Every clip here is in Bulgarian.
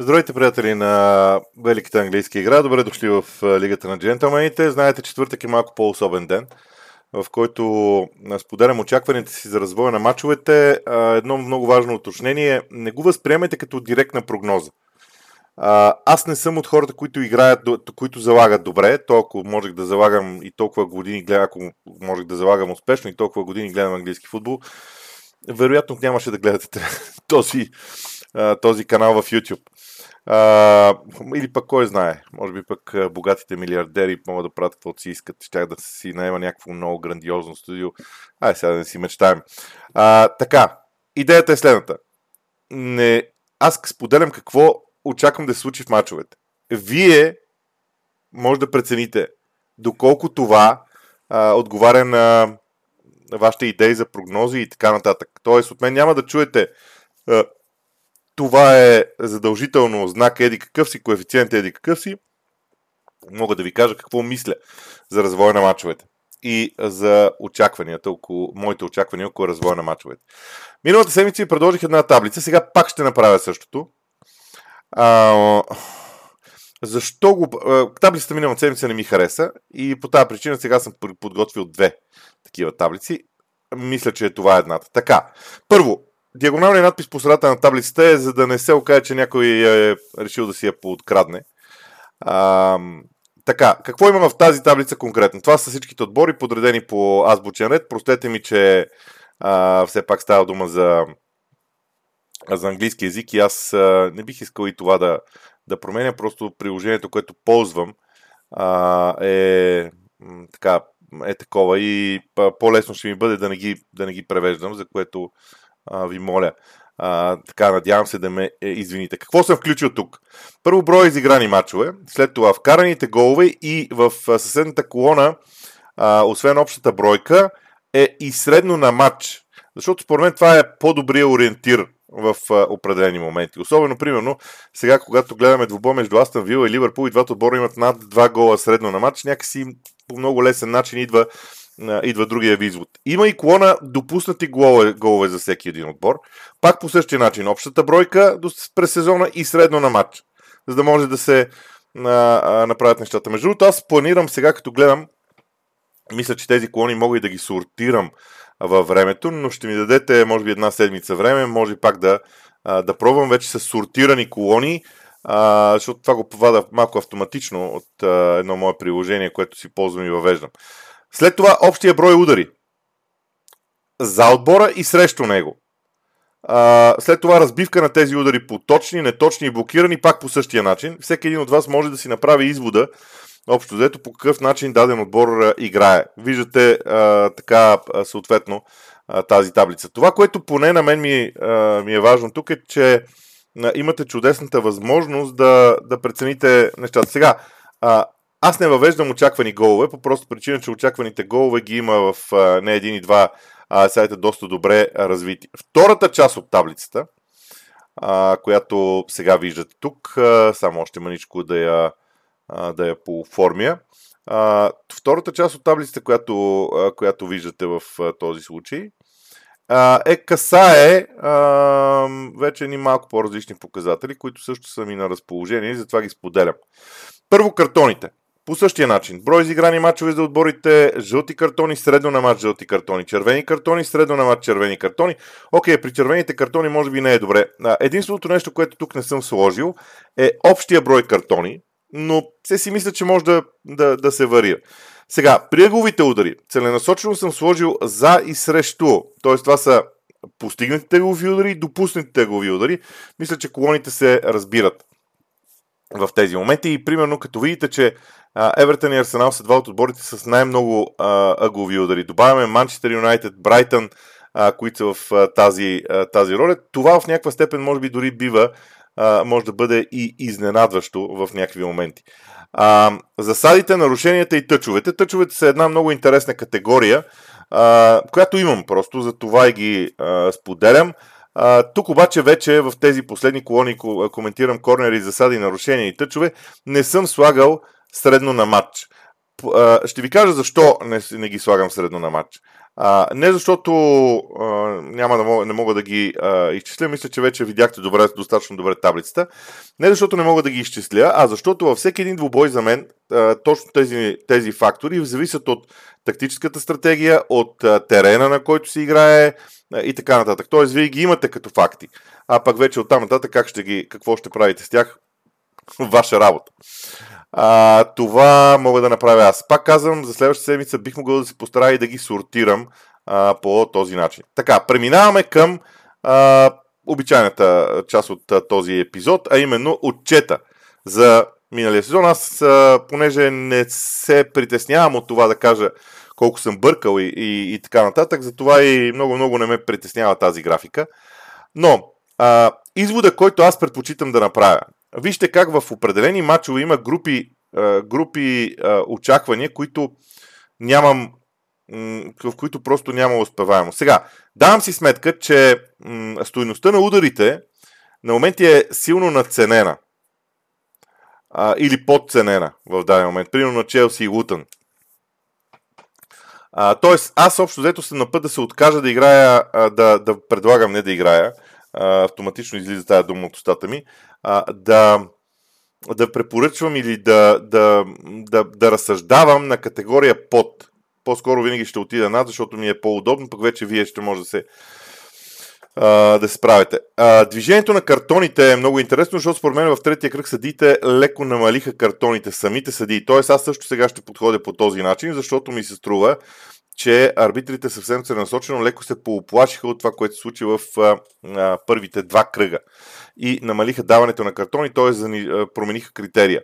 Здравейте, приятели на Великата английска игра. Добре дошли в Лигата на джентълмените. Знаете, четвъртък е малко по-особен ден, в който споделям очакваните си за развоя на мачовете. Едно много важно уточнение. Не го възприемайте като директна прогноза. Аз не съм от хората, които играят, които залагат добре. То, ако можех да залагам и толкова години ако можех да залагам успешно и толкова години гледам английски футбол, вероятно нямаше да гледате този, този канал в YouTube. А, или пък кой знае, може би пък богатите милиардери могат да правят каквото си искат. Щях да си наема някакво много грандиозно студио. Ай, сега да не си мечтаем. А, така, идеята е следната. Не, аз споделям какво очаквам да се случи в мачовете. Вие може да прецените доколко това а, отговаря на вашите идеи за прогнози и така нататък. Тоест, от мен няма да чуете а, това е задължително знак еди какъв си, коефициент еди какъв си. Мога да ви кажа какво мисля за развоя на мачовете и за очакванията, около, моите очаквания около развоя на мачовете. Миналата седмица ви предложих една таблица, сега пак ще направя същото. А, защо го... Таблицата миналата седмица не ми хареса и по тази причина сега съм подготвил две такива таблици. Мисля, че това е едната. Така, първо, диагоналният надпис по средата на таблицата е, за да не се окаже, че някой е решил да си я пооткрадне. А, така, какво има в тази таблица конкретно? Това са всичките отбори, подредени по азбучен ред. Простете ми, че а, все пак става дума за, за английски язик и аз а, не бих искал и това да, да променя. Просто приложението, което ползвам а, е така, е такова и по-лесно ще ми бъде да не ги, да не ги превеждам, за което а, ви моля. А, така, надявам се да ме е, извините. Какво съм включил тук? Първо броя изиграни матчове, след това вкараните голове и в съседната колона, а, освен общата бройка, е и средно на матч. Защото според мен това е по-добрия ориентир в а, определени моменти. Особено, примерно, сега, когато гледаме двубой между Астън Вил и Ливърпул и двата отбора имат над 2 гола средно на матч, някакси по много лесен начин идва идва другия ви извод. Има и колона допуснати голове, голове за всеки един отбор. Пак по същия начин. Общата бройка през сезона и средно на матч. За да може да се а, а, направят нещата. Между другото, аз планирам сега, като гледам, мисля, че тези колони мога и да ги сортирам във времето, но ще ми дадете, може би, една седмица време, може пак да, а, да пробвам вече с сортирани колони, а, защото това го повада малко автоматично от а, едно мое приложение, което си ползвам и въвеждам. След това общия брой удари. За отбора и срещу него. А, след това разбивка на тези удари по точни, неточни и блокирани, пак по същия начин. Всеки един от вас може да си направи извода, общо взето, по какъв начин даден отбор а, играе. Виждате а, така, а, съответно, а, тази таблица. Това, което поне на мен ми, а, ми е важно тук е, че а, имате чудесната възможност да, да прецените нещата. Сега, а, аз не въвеждам очаквани голове, по просто причина, че очакваните голове ги има в не един и два сайта доста добре развити. Втората част от таблицата, която сега виждате тук, само още маничко да я, да я пооформя. Втората част от таблицата, която, която виждате в този случай, е касае вече ни малко по-различни показатели, които също са ми на разположение и затова ги споделям. Първо картоните. По същия начин. Брой изиграни матчове за отборите, жълти картони, средно на матч жълти картони, червени картони, средно на матч червени картони. Окей, при червените картони може би не е добре. Единственото нещо, което тук не съм сложил е общия брой картони, но се си мисля, че може да, да, да се варира. Сега, при ъгловите удари, целенасочено съм сложил за и срещу. Т.е. това са постигнатите ъглови удари и допуснатите ъглови удари. Мисля, че колоните се разбират в тези моменти. И примерно, като видите, че Евертън и Арсенал са два от отборите с най-много ъглови удари. Добавяме Манчестър Юнайтед, Брайтън, които са в а, тази, а, тази роля. Това в някаква степен може би дори бива, а, може да бъде и изненадващо в някакви моменти. А, засадите, нарушенията и тъчовете. Тъчовете са една много интересна категория, а, която имам просто, за това и ги а, споделям. А, тук обаче вече в тези последни колони коментирам корнери, засади, нарушения и тъчове. Не съм слагал средно на матч. Ще ви кажа защо не, не ги слагам средно на матч. А, не защото а, няма да мога, не мога да ги а, изчисля, мисля, че вече видяхте добре, достатъчно добре таблицата. Не защото не мога да ги изчисля, а защото във всеки един двубой за мен а, точно тези, тези фактори зависят от тактическата стратегия, от а, терена, на който се играе а, и така нататък. Тоест, вие ги имате като факти. А пък вече оттам нататък как ще ги, какво ще правите с тях, ваша работа. А, това мога да направя аз. Пак казвам, за следващата седмица бих могъл да се постарая и да ги сортирам а, по този начин. Така, преминаваме към а, обичайната част от а, този епизод, а именно отчета за миналия сезон. Аз, а, понеже не се притеснявам от това да кажа колко съм бъркал и, и, и така нататък, затова и много-много не ме притеснява тази графика. Но, а, извода, който аз предпочитам да направя, Вижте как в определени матчове има групи, групи очаквания, които нямам в които просто няма успеваемо. Сега, давам си сметка, че стоеността на ударите на моменти е силно надценена. А, или подценена в даден момент. Примерно на Челси и Лутън. А, тоест, аз общо взето съм на път да се откажа да играя, а, да, да предлагам не да играя, автоматично излиза тази дума от устата ми, а, да, да препоръчвам или да, да, да, да разсъждавам на категория под. По-скоро винаги ще отида над, защото ми е по-удобно, пък вече вие ще може да се да се справите. Движението на картоните е много интересно, защото според мен в третия кръг съдиите леко намалиха картоните, самите съдии. Тоест аз също сега ще подходя по този начин, защото ми се струва, че арбитрите съвсем целенасочено леко се пооплашиха от това, което се случи в а, а, първите два кръга и намалиха даването на картони, т.е. промениха критерия.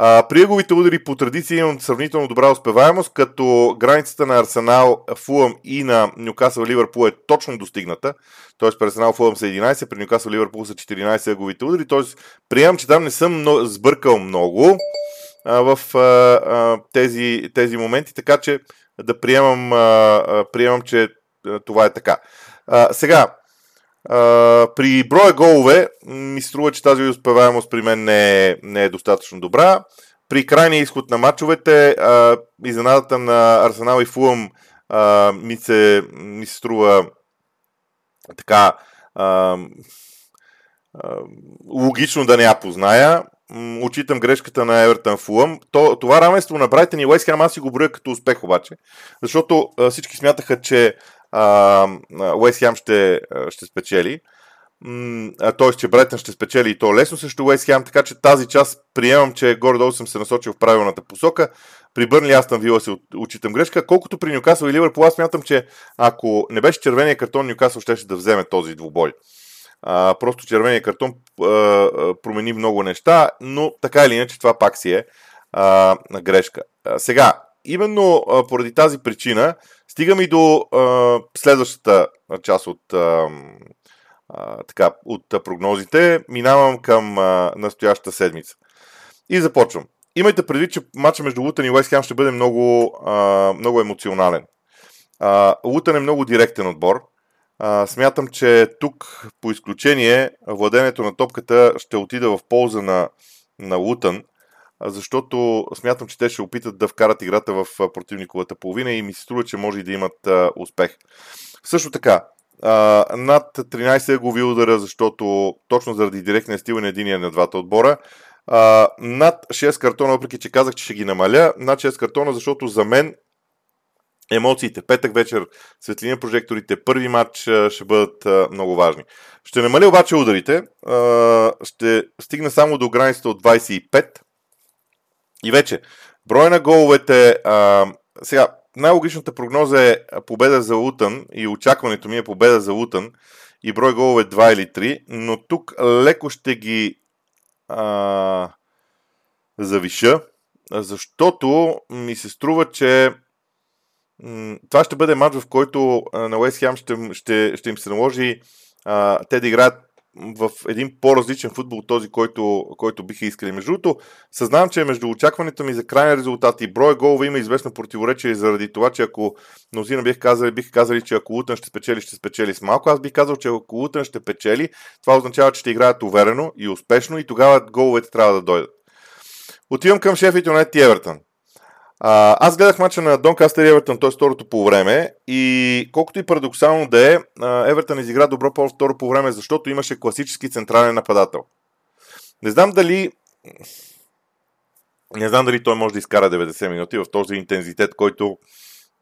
А, при еговите удари по традиция имам сравнително добра успеваемост, като границата на Арсенал, Фулъм и на Нюкасъл Ливърпул е точно достигната. Т.е. при Арсенал Фулъм са 11, при Нюкасъл Ливърпул са 14 еговите удари. Т.е. приемам, че там не съм сбъркал много а, в а, а, тези, тези моменти, така че да приемам, а, приемам че а, това е така. А, сега, а, при броя голове ми струва, че тази успеваемост при мен не е, не е достатъчно добра. При крайния изход на матчовете, а, изненадата на Арсенал и Фулъм а, ми, се, ми се струва така а, а, логично да не я позная. Учитам грешката на Евертън Фулъм. То, това равенство на Брайтън и Уест Хем аз си го броя като успех обаче, защото а, всички смятаха, че Уест Хем ще, ще спечели. Т.е. че Брайтън ще спечели и то лесно срещу Уест Хем, така че тази част приемам, че горе-долу съм се насочил в правилната посока. При Бърнли Астън Вила се учитам грешка, колкото при Нюкасъл и Ливърпул, аз смятам, че ако не беше червения картон, Нюкасъл ще, ще да вземе този двубой. А, просто червения картон а, а, промени много неща, но така или иначе това пак си е а, грешка. А, сега, именно а, поради тази причина, стигаме и до а, следващата част от, а, а, така, от прогнозите. Минавам към а, настоящата седмица. И започвам. Имайте предвид, че матча между Лутън и Уест Хем ще бъде много, а, много емоционален. А, Лутън е много директен отбор. А, смятам, че тук по изключение владението на топката ще отида в полза на, на Лутън, защото смятам, че те ще опитат да вкарат играта в противниковата половина и ми се струва, че може и да имат а, успех. Също така, а, над 13 ъгови удара, защото точно заради директния стил на единия на двата отбора. А, над 6 картона, въпреки че казах, че ще ги намаля, над 6 картона, защото за мен емоциите, петък вечер, светлина прожекторите, първи матч ще бъдат много важни. Ще намаля обаче ударите, ще стигна само до границата от 25 и вече броя на головете, сега най-логичната прогноза е победа за Лутън и очакването ми е победа за Лутън и брой голове 2 или 3, но тук леко ще ги а, завиша, защото ми се струва, че това ще бъде матч, в който на Уест Хем ще, ще, ще им се наложи а, те да играят в един по-различен футбол от този, който, който биха искали. Между другото, съзнавам, че между очакването ми за крайни резултати и броя голове има известно противоречие заради това, че ако мнозина бих казали, бих казали, че ако Лутън ще спечели, ще спечели с малко. Аз бих казал, че ако Лутън ще печели, това означава, че ще играят уверено и успешно и тогава головете трябва да дойдат. Отивам към шеф Юнайт и Евертън. А, аз гледах мача на Донкастер и Евертън, т.е. второто по време и колкото и парадоксално да е, Евертън изигра добро по второ по време, защото имаше класически централен нападател. Не знам дали не знам дали той може да изкара 90 минути в този интензитет, който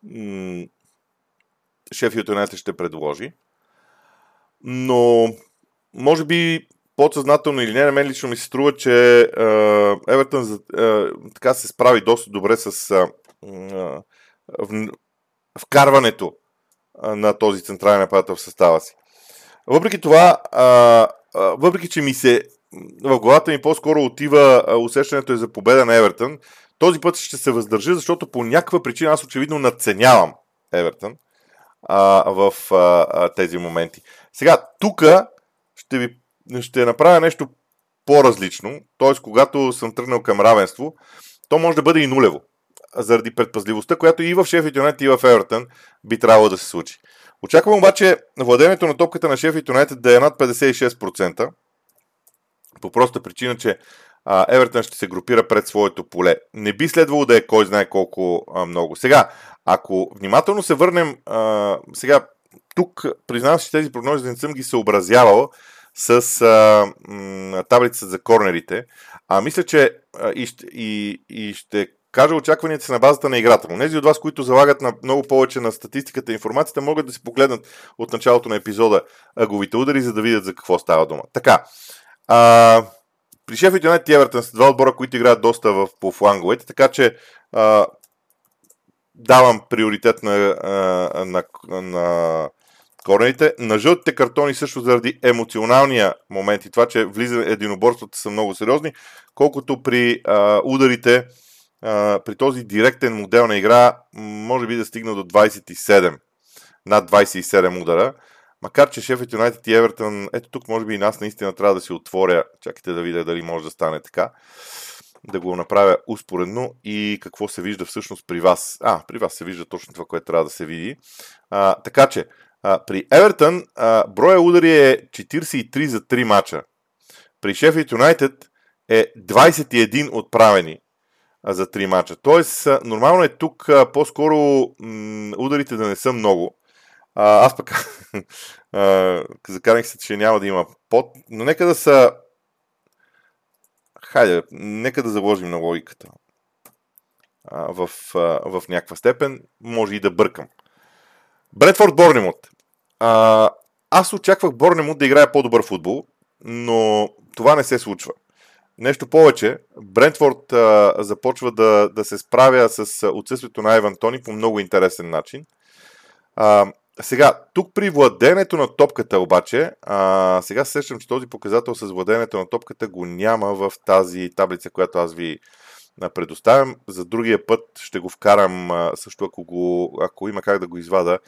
м- Шеф Юнайтед ще предложи. Но може би подсъзнателно или не, на мен лично ми се струва, че е, Евертън е, така се справи доста добре с е, в, вкарването на този централен нападател в състава си. Въпреки това, е, въпреки че ми се в главата ми по-скоро отива усещането е за победа на Евертън, този път ще се въздържа, защото по някаква причина аз очевидно надценявам Евертън а, в а, тези моменти. Сега, тук ще ви ще направя нещо по-различно, т.е. когато съм тръгнал към равенство, то може да бъде и нулево, заради предпазливостта, която и в Шеф Юнайтед и в Евертън би трябвало да се случи. Очаквам обаче владението на топката на Шеф Юнайтед да е над 56%, по проста причина, че Евертън ще се групира пред своето поле. Не би следвало да е кой знае колко а, много. Сега, ако внимателно се върнем, а, сега тук признавам, че тези прогнози не съм ги съобразявал, с а, м, таблица за корнерите. А мисля, че а, и, и, и ще кажа очакванията си на базата на играта. Но тези от вас, които залагат на много повече на статистиката и информацията, могат да си погледнат от началото на епизода аговите удари, за да видят за какво става дума. Така, а, при Шеф Юнайтед и Евертън са два отбора, които играят доста в, по фланговете, така че а, давам приоритет на, на, на, на корнерите. На жълтите картони също заради емоционалния момент и това, че влиза единоборствата са много сериозни, колкото при а, ударите, а, при този директен модел на игра, може би да стигна до 27, над 27 удара. Макар, че Шефът Юнайтед и Евертън, ето тук може би и нас наистина трябва да си отворя, чакайте да видя дали може да стане така, да го направя успоредно и какво се вижда всъщност при вас. А, при вас се вижда точно това, което трябва да се види. А, така че, а, при Евертън броя удари е 43 за 3 мача. При Шефът Юнайтед е 21 отправени за 3 мача. Тоест, нормално е тук по-скоро м- ударите да не са много. А, аз пък закарах се, че няма да има под, но нека да са хайде, нека да заложим на логиката а, в, а, в някаква степен. Може и да бъркам. Бредфорд Борнемот. А, аз очаквах Борнемут да играе по-добър футбол, но това не се случва. Нещо повече, Брентфорд а, започва да, да се справя с отсъствието на Айван Тони по много интересен начин. А, сега, тук при владенето на топката обаче, а, сега се сещам, че този показател с владенето на топката го няма в тази таблица, която аз ви предоставям. За другия път ще го вкарам също, ако, го, ако има как да го извада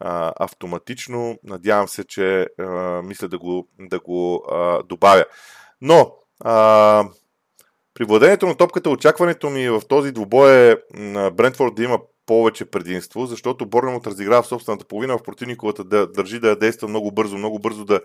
автоматично. Надявам се, че а, мисля да го, да го а, добавя. Но а, при владението на топката очакването ми в този двубой е Брентфорд да има повече предимство, защото Борнемот разиграва в собствената половина, в противниковата да държи да действа много бързо, много бързо да,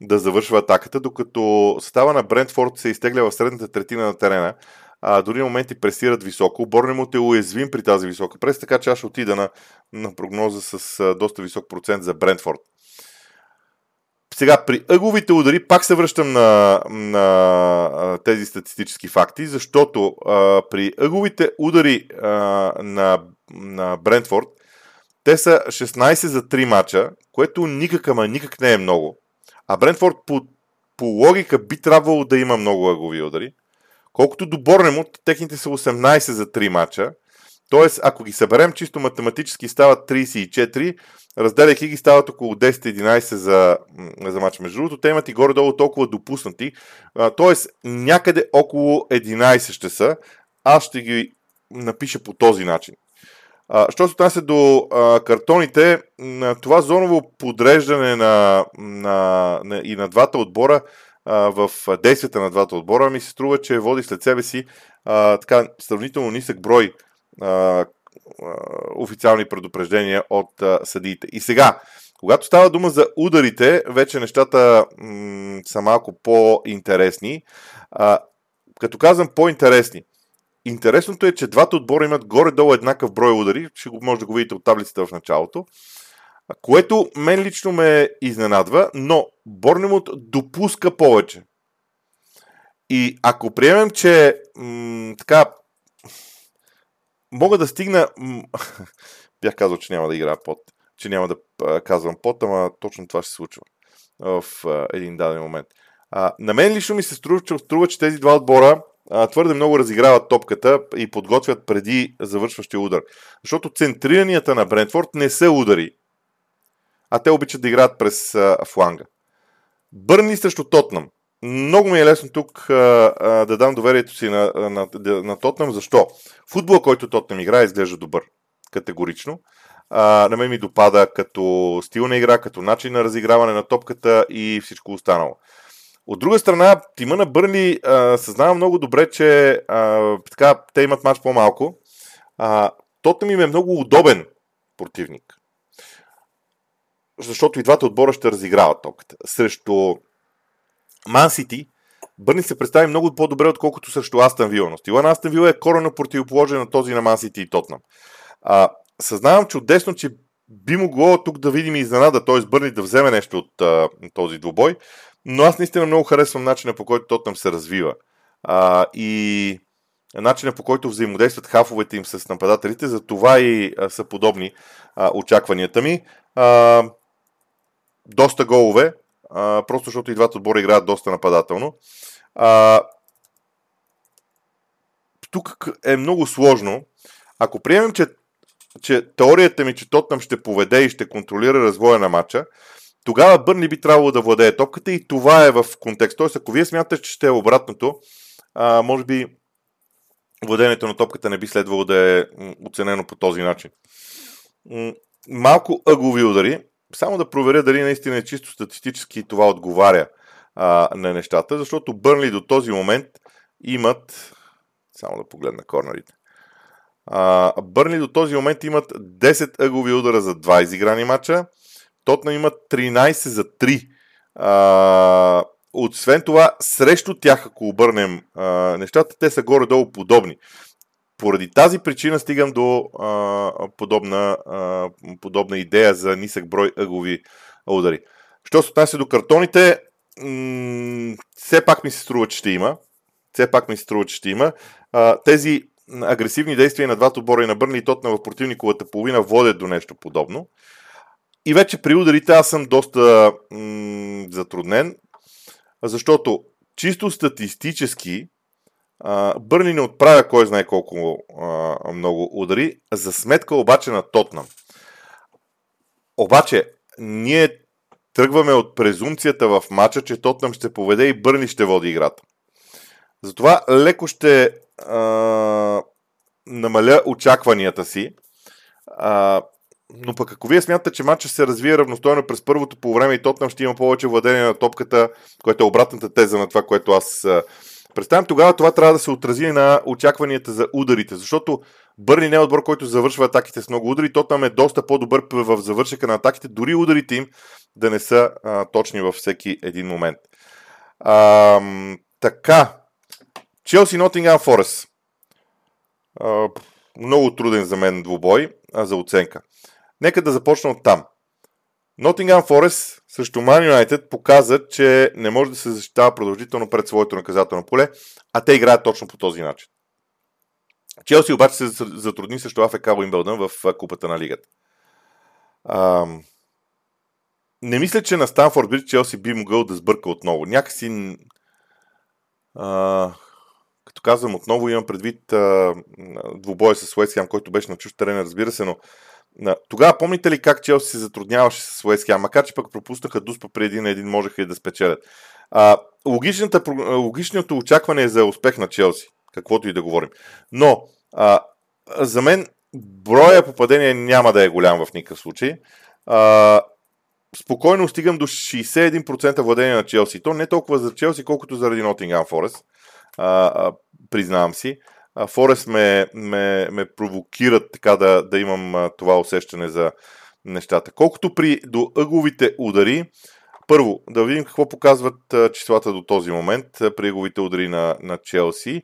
да завършва атаката, докато състава на Брентфорд се изтегля в средната третина на терена а, дори моменти пресират високо. Борнемот е уязвим при тази висока прес, така че аз ще отида на, на прогноза с а, доста висок процент за Брентфорд. Сега, при ъговите удари пак се връщам на, на а, тези статистически факти, защото а, при ъговите удари а, на, на Брентфорд те са 16 за 3 мача, което никак, ама никак не е много. А Брентфорд по, по логика би трябвало да има много ъгови удари. Колкото до Борнемут, техните са 18 за 3 мача. Тоест, ако ги съберем чисто математически, стават 34, разделяйки ги стават около 10-11 за, за матч. Между другото, те имат и горе-долу толкова допуснати. тоест, някъде около 11 ще са. Аз ще ги напиша по този начин. що се отнася до а, картоните, това зоново подреждане на, на, на, и на двата отбора в действията на двата отбора, ми се струва, че води след себе си а, така сравнително нисък брой а, официални предупреждения от а, съдиите. И сега, когато става дума за ударите, вече нещата м- са малко по-интересни. А, като казвам по-интересни, интересното е, че двата отбора имат горе-долу еднакъв брой удари, ще го може да го видите от таблицата в началото, което мен лично ме изненадва, но Борнемут допуска повече. И ако приемем, че м- така мога да стигна... М- бях казал, че няма да играя под, че няма да а, казвам под, ама точно това ще се случва в а, един даден момент. А, на мен лично ми се струва, че, струва, че тези два отбора а, твърде много разиграват топката и подготвят преди завършващия удар. Защото центриранията на Брентфорд не са удари, а те обичат да играят през а, фланга. Бърни срещу Тотнам. Много ми е лесно тук а, а, да дам доверието си на, на, на, на Тотнам. Защо? Футбола, който Тотнам играе, изглежда добър. Категорично. А, на мен ми допада като стил на игра, като начин на разиграване на топката и всичко останало. От друга страна, тима на Бърни съзнава много добре, че а, така, те имат матч по-малко. А, Тотнам им е много удобен противник. Защото и двата отбора ще разиграват топката. Срещу Ман Сити, Бърни се представи много по-добре, отколкото срещу Астан Вила. Но стила на Астан Вила е корено противоположен на този на Ман Сити и Тотнам. А, съзнавам чудесно, че би могло тук да видим изненада, т.е. Бърни да вземе нещо от а, този двубой, но аз наистина много харесвам начина по който Тотнам се развива. А, и начина по който взаимодействат хафовете им с нападателите, за това и а, са подобни а, очакванията ми. А, доста голове, а, просто защото и двата отбора играят доста нападателно. А, тук е много сложно. Ако приемем, че, че теорията ми, че Тотнам ще поведе и ще контролира развоя на матча, тогава Бърни би трябвало да владее топката и това е в контекст. Тоест, ако вие смятате, че ще е обратното, а, може би владението на топката не би следвало да е оценено по този начин. Малко ъгови удари, само да проверя дали наистина е чисто статистически това отговаря а, на нещата, защото Бърнли до този момент имат, само да погледна корнерите, а, Бърнли до този момент имат 10 ъгови удара за 2 изиграни мача, Тотнам имат 13 за 3. А, освен това, срещу тях, ако обърнем а, нещата, те са горе-долу подобни. Поради тази причина стигам до а, подобна, а, подобна идея за нисък брой ъгови удари. Що се отнася до картоните, м- все пак ми се струва, че ще има. Все пак ми се струва, че ще има. А, тези агресивни действия на двата отбора и на Бърни и Тотна в противниковата половина водят до нещо подобно. И вече при ударите аз съм доста м- затруднен, защото чисто статистически Бърни не отправя кой знае колко а, много удари, за сметка обаче на Тотнам. Обаче, ние тръгваме от презумцията в матча, че Тотнам ще поведе и Бърни ще води играта. Затова леко ще а, намаля очакванията си. А, но пък ако вие смятате, че матча се развие равностойно през първото по време и Тотнам ще има повече владение на топката, което е обратната теза на това, което аз представям, тогава това трябва да се отрази на очакванията за ударите, защото Бърни не е отбор, който завършва атаките с много удари, Тотнам е доста по-добър в завършека на атаките, дори ударите им да не са а, точни във всеки един момент. А, така, Челси Нотингам Форест. Много труден за мен двубой а, за оценка. Нека да започна от там. Nottingham Forest срещу Man United показа, че не може да се защитава продължително пред своето наказателно поле, а те играят точно по този начин. Челси обаче се затрудни срещу АФК Уимбълдън в купата на лигата. А, не мисля, че на Станфорд Бридж Челси би могъл да сбърка отново. Някакси а, като казвам отново, имам предвид а, двубоя с Уестхем, който беше на чуж терен, разбира се, но тогава помните ли как Челси се затрудняваше с Уест Хем, макар че пък пропуснаха Дуспа преди един на един, можеха и да спечелят. А, логичното очакване е за успех на Челси, каквото и да говорим. Но а, за мен броя попадения няма да е голям в никакъв случай. А, спокойно стигам до 61% владение на Челси. То не толкова за Челси, колкото заради Nottingham Forest. А, а, признавам си. Форест ме, ме, ме провокират така да, да имам а, това усещане за нещата. Колкото при до ъговите удари, първо да видим какво показват а, числата до този момент а, при ъговите удари на, на Челси.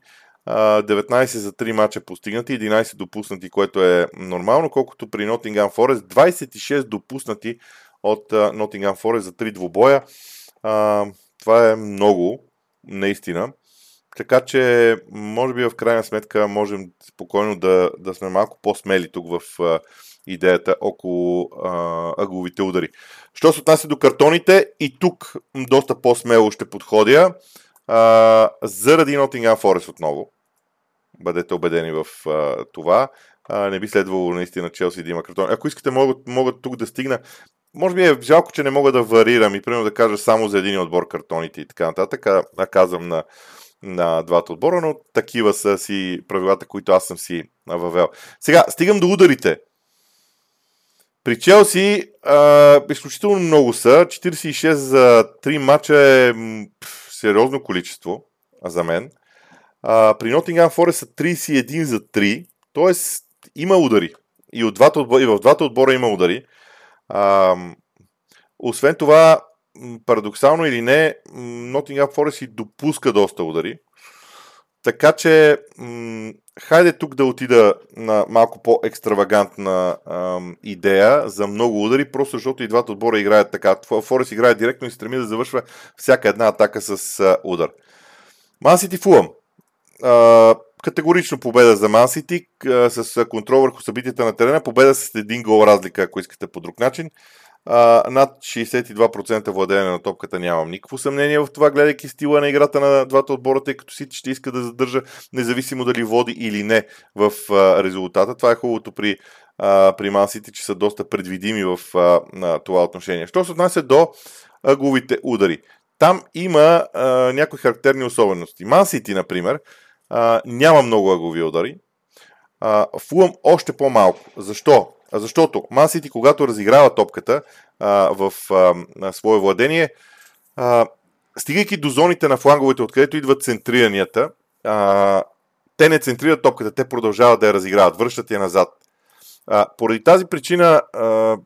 19 за 3 мача постигнати, 11 допуснати, което е нормално, колкото при Nottingham Forest 26 допуснати от Nottingham Forest за 3 двубоя. Това е много, наистина. Така че, може би в крайна сметка можем спокойно да, да сме малко по-смели тук в а, идеята около а, ъгловите удари. Що се отнася до картоните, и тук доста по-смело ще подходя а, заради Nottingham Forest отново. Бъдете убедени в а, това. А, не би следвало наистина Челси да има картони. Ако искате, могат, могат тук да стигна. Може би е жалко, че не мога да варирам и примерно да кажа само за един отбор картоните и така нататък, а, а казвам на на двата отбора, но такива са си правилата, които аз съм си въвел. Сега, стигам до ударите. При Челси а, изключително много са. 46 за 3 мача е пф, сериозно количество за мен. А, при Nottingham Forest са 31 за 3, т.е. има удари. И, от двата и в двата отбора има удари. А, освен това, парадоксално или не, Nottingham Forest си допуска доста удари. Така че, м- хайде тук да отида на малко по-екстравагантна ам, идея за много удари, просто защото и двата отбора играят така. Форест играе директно и стреми да завършва всяка една атака с а, удар. Мансити Фулъм. Категорично победа за Мансити с контрол върху събитията на терена. Победа с един гол разлика, ако искате по друг начин. А, над 62% владение на топката нямам никакво съмнение в това, гледайки стила на играта на двата отбора, тъй като Сити ще иска да задържа, независимо дали води или не в а, резултата. Това е хубавото при, а, при Мансити, че са доста предвидими в а, на това отношение. Що се отнася до ъгловите удари? Там има а, някои характерни особености. Мансити, например, а, няма много ъглови удари. Фулъм още по-малко. Защо? Защото Ман Сити, когато разиграва топката а, в а, на свое владение, а, стигайки до зоните на фланговете, откъдето идват центриранията, а, те не центрират топката, те продължават да я разиграват, връщат я назад. А, поради тази причина а,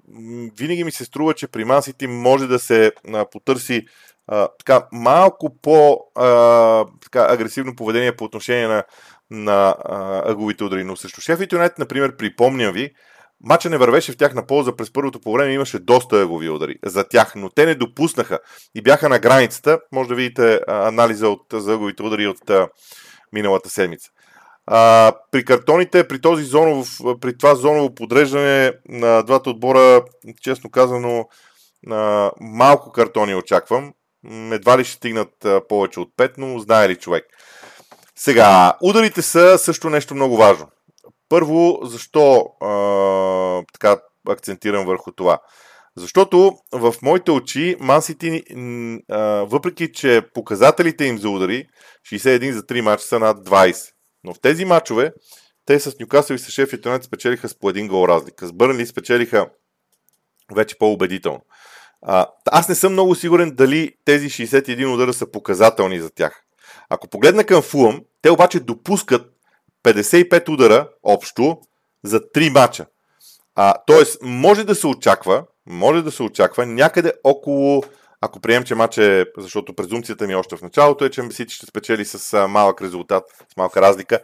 винаги ми се струва, че при Ман Сити може да се а, потърси а, така, малко по а, така, агресивно поведение по отношение на, на а, ъговите удари. Но също Шеф Юнайтед, например, припомням ви, Мача не вървеше в тяхна полза през първото по време, имаше доста ъгови удари за тях, но те не допуснаха и бяха на границата. Може да видите анализа от, за удари от а, миналата седмица. А, при картоните, при, този зонов, при това зоново подреждане на двата отбора, честно казано, а, малко картони очаквам. Едва ли ще стигнат а, повече от 5, но знае ли човек. Сега, ударите са също нещо много важно. Първо, защо а, така акцентирам върху това? Защото в моите очи Мансити, въпреки че показателите им за удари, 61 за 3 мача са над 20. Но в тези мачове те с Нюкасъл и с Шеф Юнайтед спечелиха с по един гол разлика. С Бърнли спечелиха вече по-убедително. Аз не съм много сигурен дали тези 61 удара са показателни за тях. Ако погледна към Фулъм, те обаче допускат 55 удара общо за 3 мача. А, тоест, може да се очаква, може да се очаква някъде около, ако приемем, че матч е, защото презумцията ми е още в началото е, че Сити ще спечели с малък резултат, с малка разлика.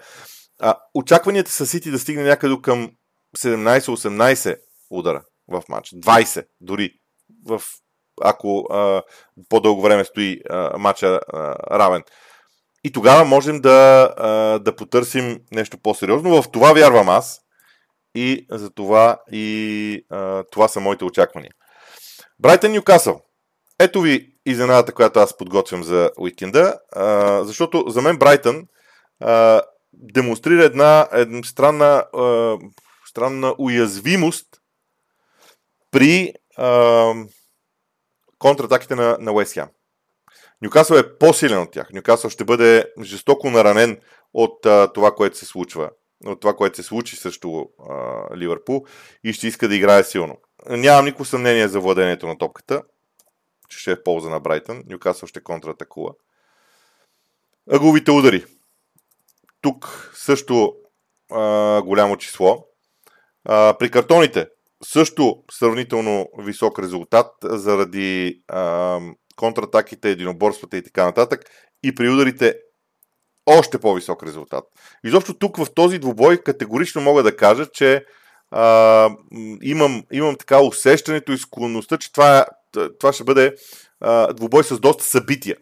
А, очакванията са Сити да стигне някъде към 17-18 удара в матч. 20 дори, в, ако а, по-дълго време стои а, матча а, равен. И тогава можем да, да потърсим нещо по-сериозно. В това вярвам аз. И за това и това са моите очаквания. Брайтън Ньюкасъл. Ето ви изненадата, която аз подготвям за уикенда, защото за мен Брайтън демонстрира една, една странна, странна уязвимост при контратаките на, на Уест Хем. Нюкасъл е по-силен от тях. Нюкасъл ще бъде жестоко наранен от а, това, което се случва. От това, което се случи срещу а, Ливърпул и ще иска да играе силно. Нямам никакво съмнение за владението на топката, че ще е в полза на Брайтън. Нюкасъл ще контратакува. Ъговите удари. Тук също а, голямо число. А, при картоните също сравнително висок резултат заради а, контратаките, единоборствата и така нататък. И при ударите още по-висок резултат. Изобщо тук в този двубой категорично мога да кажа, че а, имам, имам така усещането и склонността, че това, това ще бъде а, двубой с доста събития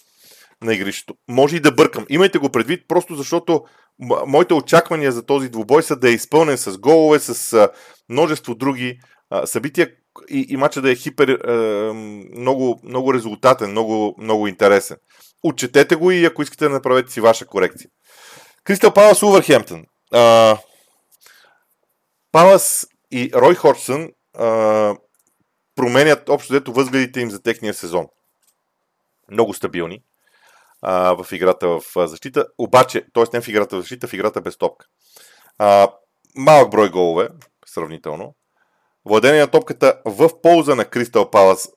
на игрището. Може и да бъркам. Имайте го предвид, просто защото моите очаквания за този двубой са да е изпълнен с голове, с множество други събития и, и матча да е хипер а, много, много резултатен, много, много интересен. Отчетете го и ако искате да направите си ваша корекция. Кристал Палас Увърхемптън. Палас и Рой Хорсън променят общо взето възгледите им за техния сезон. Много стабилни а, в играта в защита, обаче, т.е. не в играта в защита, в играта без топка. А, малък брой голове, сравнително. Владение на топката в полза на Кристал Палас,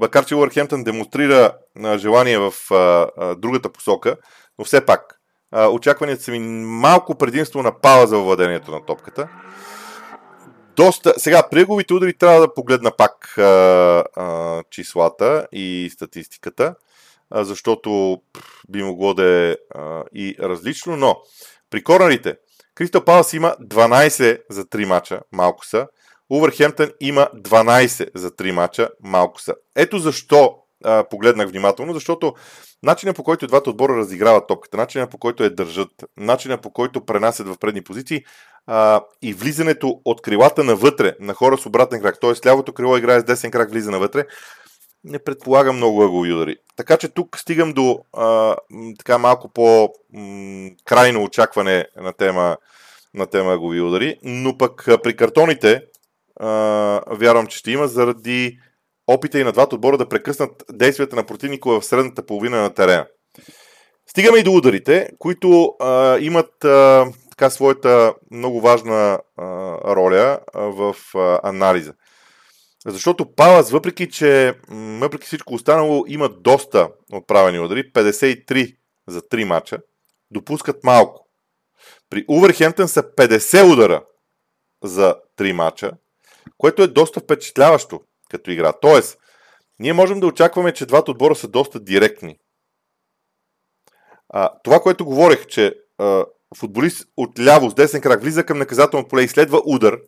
макар че Уърхемптън демонстрира желание в другата посока, но все пак очакванията са ми малко предимство на Палас за владението на топката доста... Сега, при неговите удари трябва да погледна пак а, а, числата и статистиката, а, защото би могло да е а, и различно, но при корнерите Кристал Палас има 12 за 3 мача, малко са. Увърхемптън има 12 за 3 мача, малко са. Ето защо а, погледнах внимателно, защото начинът по който двата отбора разиграват топката, начинът по който я държат, начинът по който пренасят в предни позиции а, и влизането от крилата навътре на хора с обратен крак, т.е. лявото крило играе с десен крак, влиза навътре, не предполагам много ъгови удари. Така че тук стигам до а, така малко по-крайно очакване на тема, на тема ъгови удари, но пък при картоните вярвам, че ще има заради опита и на двата отбора да прекъснат действията на противника в средната половина на терена. Стигаме и до ударите, които а, имат а, така своята много важна а, роля а, в а, анализа. Защото Палас, въпреки че въпреки всичко останало, има доста отправени удари, 53 за 3 мача, допускат малко. При Увърхемптън са 50 удара за 3 мача, което е доста впечатляващо като игра. Тоест, ние можем да очакваме, че двата отбора са доста директни. А, това, което говорех, че а, футболист от ляво с десен крак влиза към наказателно поле и следва удар,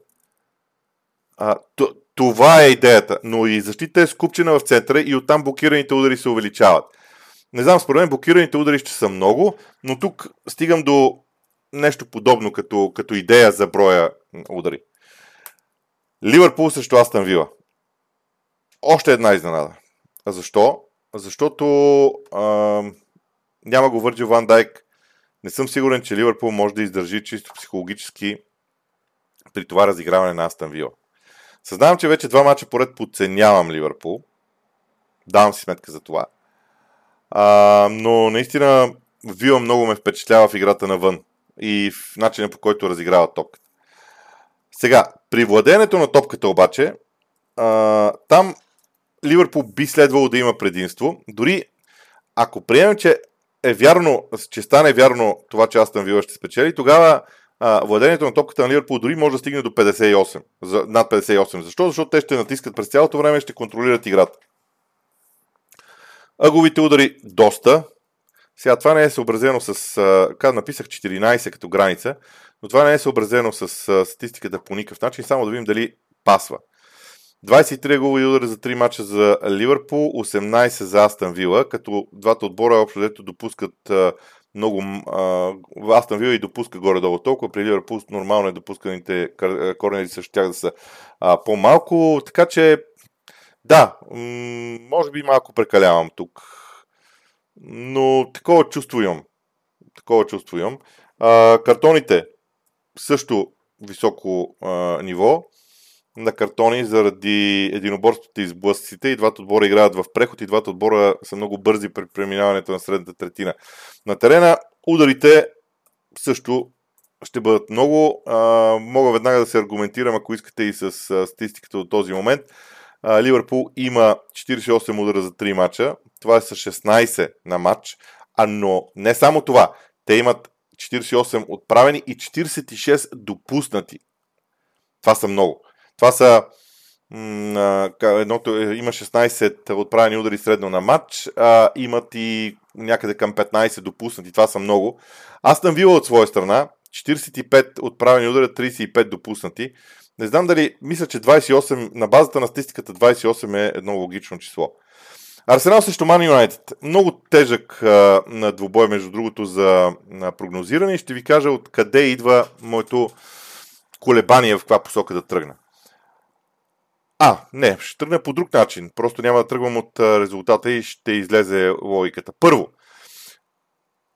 а, т- това е идеята. Но и защита е скупчена в центъра и оттам блокираните удари се увеличават. Не знам, според мен блокираните удари ще са много, но тук стигам до нещо подобно като, като идея за броя удари. Ливърпул срещу Астан Вила. Още една изненада. А защо? Защото а, няма го Върджил Ван Дайк. Не съм сигурен, че Ливърпул може да издържи чисто психологически при това разиграване на Астан Вила. Съзнавам, че вече два мача поред подценявам Ливърпул. Давам си сметка за това. А, но наистина Вила много ме впечатлява в играта навън и в начина по който разиграва топката. Сега, при владението на топката обаче, а, там Ливърпул би следвало да има предимство. Дори ако приемем, че е вярно, че стане вярно това, че Астан Вила ще спечели, тогава а, владението на топката на Ливърпул дори може да стигне до 58, за, над 58. Защо? Защото те ще натискат през цялото време и ще контролират играта. Ъговите удари доста. Сега това не е съобразено с... А, написах 14 като граница, но това не е съобразено с статистиката по никакъв начин, само да видим дали пасва. 23 голови удара за 3 мача за Ливърпул, 18 за Астан Вила, като двата отбора общо дето допускат много... Астан Вила и допуска горе-долу толкова, при Ливърпул нормално е допусканите корнери също тях да са по-малко, така че да, може би малко прекалявам тук, но такова чувство имам. Такова чувство имам. А, картоните също високо а, ниво на картони заради единоборството и сблъсъците. И двата отбора играят в преход и двата отбора са много бързи при преминаването на средната третина. На терена ударите също ще бъдат много. А, мога веднага да се аргументирам, ако искате и с а, статистиката до този момент. А, Ливърпул има 48 удара за 3 мача. Това е с 16 на матч. А но не само това. Те имат 48 отправени и 46 допуснати. Това са много. Това са едното, е, има 16 отправени удари средно на матч, а, имат и някъде към 15 допуснати. Това са много. Аз съм Вила от своя страна. 45 отправени удара, 35 допуснати. Не знам дали, мисля, че 28, на базата на статистиката 28 е едно логично число. Арсенал срещу Ман Юнайтед. Много тежък а, двубой, между другото, за на прогнозиране ще ви кажа откъде идва моето колебание в каква посока да тръгна. А, не, ще тръгна по друг начин. Просто няма да тръгвам от резултата и ще излезе логиката. Първо,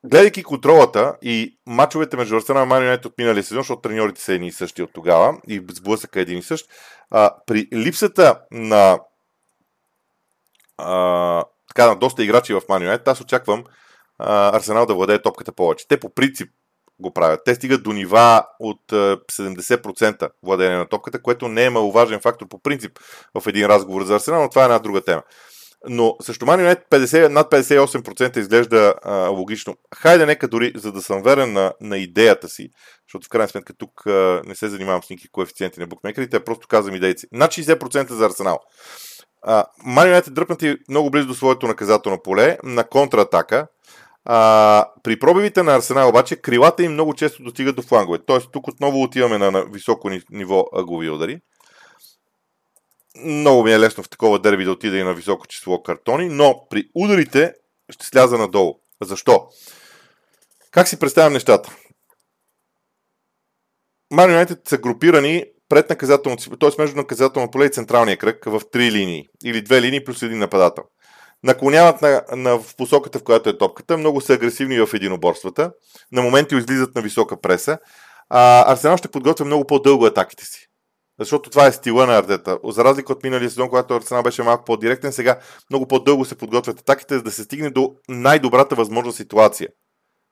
гледайки контролата и мачовете между Арсенал и Ман от миналия сезон, защото треньорите са едни и същи от тогава и сблъсъка един и същ, а, при липсата на а, така, на доста играчи в Ман Юнайтед, аз очаквам а, Арсенал да владее топката повече. Те по принцип го правят. Те стигат до нива от 70% владение на топката, което не е маловажен фактор по принцип в един разговор за Арсенал, но това е една друга тема. Но също Юнайтед 50, над 58% изглежда а, логично. Хайде нека дори, за да съм верен на, на идеята си, защото в крайна сметка тук а, не се занимавам с никакви коефициенти на букмекерите, а просто казвам идеите си. Над 60% за Арсенал. Ман Юнайтед дръпнати много близо до своето наказателно поле на контратака. А, при пробивите на Арсенал обаче крилата им много често достигат до флангове. Тоест тук отново отиваме на, на високо ниво ъглови удари. Много ми е лесно в такова дерби да отида и на високо число картони, но при ударите ще сляза надолу. Защо? Как си представям нещата? Ман Юнайтед са групирани пред наказателното т.е. между наказателно поле и централния кръг в три линии или две линии плюс един нападател. Наклоняват на, на, в посоката, в която е топката, много са агресивни в единоборствата, на моменти излизат на висока преса. А, Арсенал ще подготвя много по-дълго атаките си. Защото това е стила на Артета. За разлика от миналия сезон, когато Арсенал беше малко по-директен, сега много по-дълго се подготвят атаките, за да се стигне до най-добрата възможна ситуация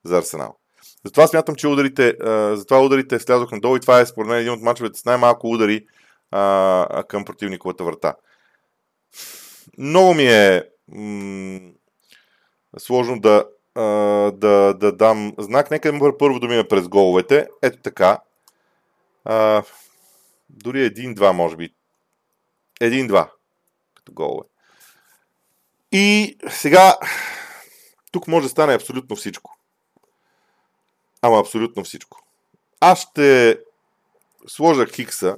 за Арсенал. Затова смятам, че ударите, затова ударите слязох надолу и това е според мен един от мачовете с най-малко удари а, към противниковата врата. Много ми е м- сложно да, а, да, да дам знак. Нека първо да мина през головете. Ето така. А, дори един-два, може би. Един-два като голове. И сега тук може да стане абсолютно всичко. Ама абсолютно всичко. Аз ще сложа Хикса.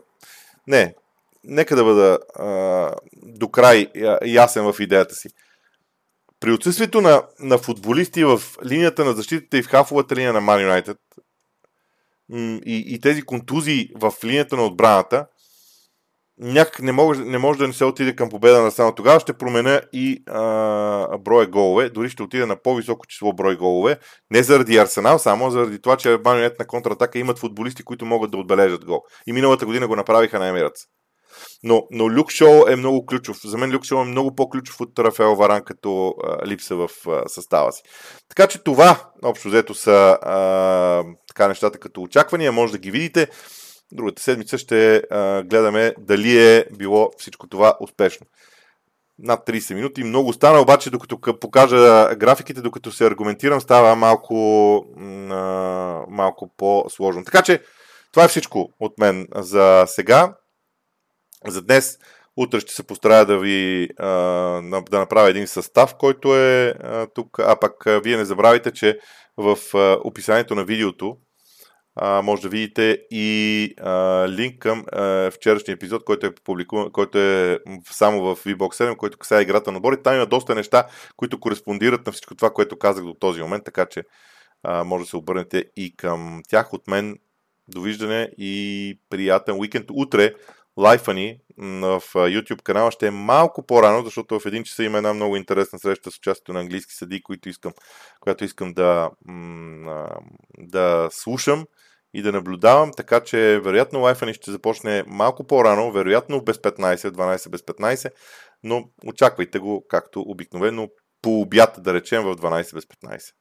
Не, нека да бъда а, до край ясен в идеята си. При отсъствието на, на футболисти в линията на защитата и в хафовата линия на Man United и, и тези контузии в линията на отбраната, някак не може, не може да не се отиде към победа на само тогава. Ще променя и а, броя голове. Дори ще отида на по-високо число брой голове. Не заради Арсенал, само заради това, че Банионет на контратака имат футболисти, които могат да отбележат гол. И миналата година го направиха на Емирац. Но, но Люк Шоу е много ключов. За мен Люк Шоу е много по-ключов от Рафаел Варан като а, липса в а, състава си. Така че това, общо взето, са а, така нещата като очаквания. Може да ги видите. Другата седмица ще а, гледаме дали е било всичко това успешно. Над 30 минути. Много стана, обаче докато покажа графиките, докато се аргументирам, става малко, малко по-сложно. Така че това е всичко от мен за сега. За днес, утре ще се постарая да ви а, да направя един състав, който е а, тук. А пък а, вие не забравяйте, че в а, описанието на видеото а, може да видите и а, линк към а, вчерашния епизод, който е публикуван, който е само в VBOX 7, който касае играта на отбори. Там има доста неща, които кореспондират на всичко това, което казах до този момент, така че а, може да се обърнете и към тях. От мен довиждане и приятен уикенд. Утре лайфа ни в YouTube канала ще е малко по-рано, защото в един часа има една много интересна среща с участието на английски съди, които искам, която искам да, да слушам и да наблюдавам, така че вероятно лайфа ни ще започне малко по-рано, вероятно без 15, 12 без 15, но очаквайте го както обикновено по обяд, да речем, в 12 без 15.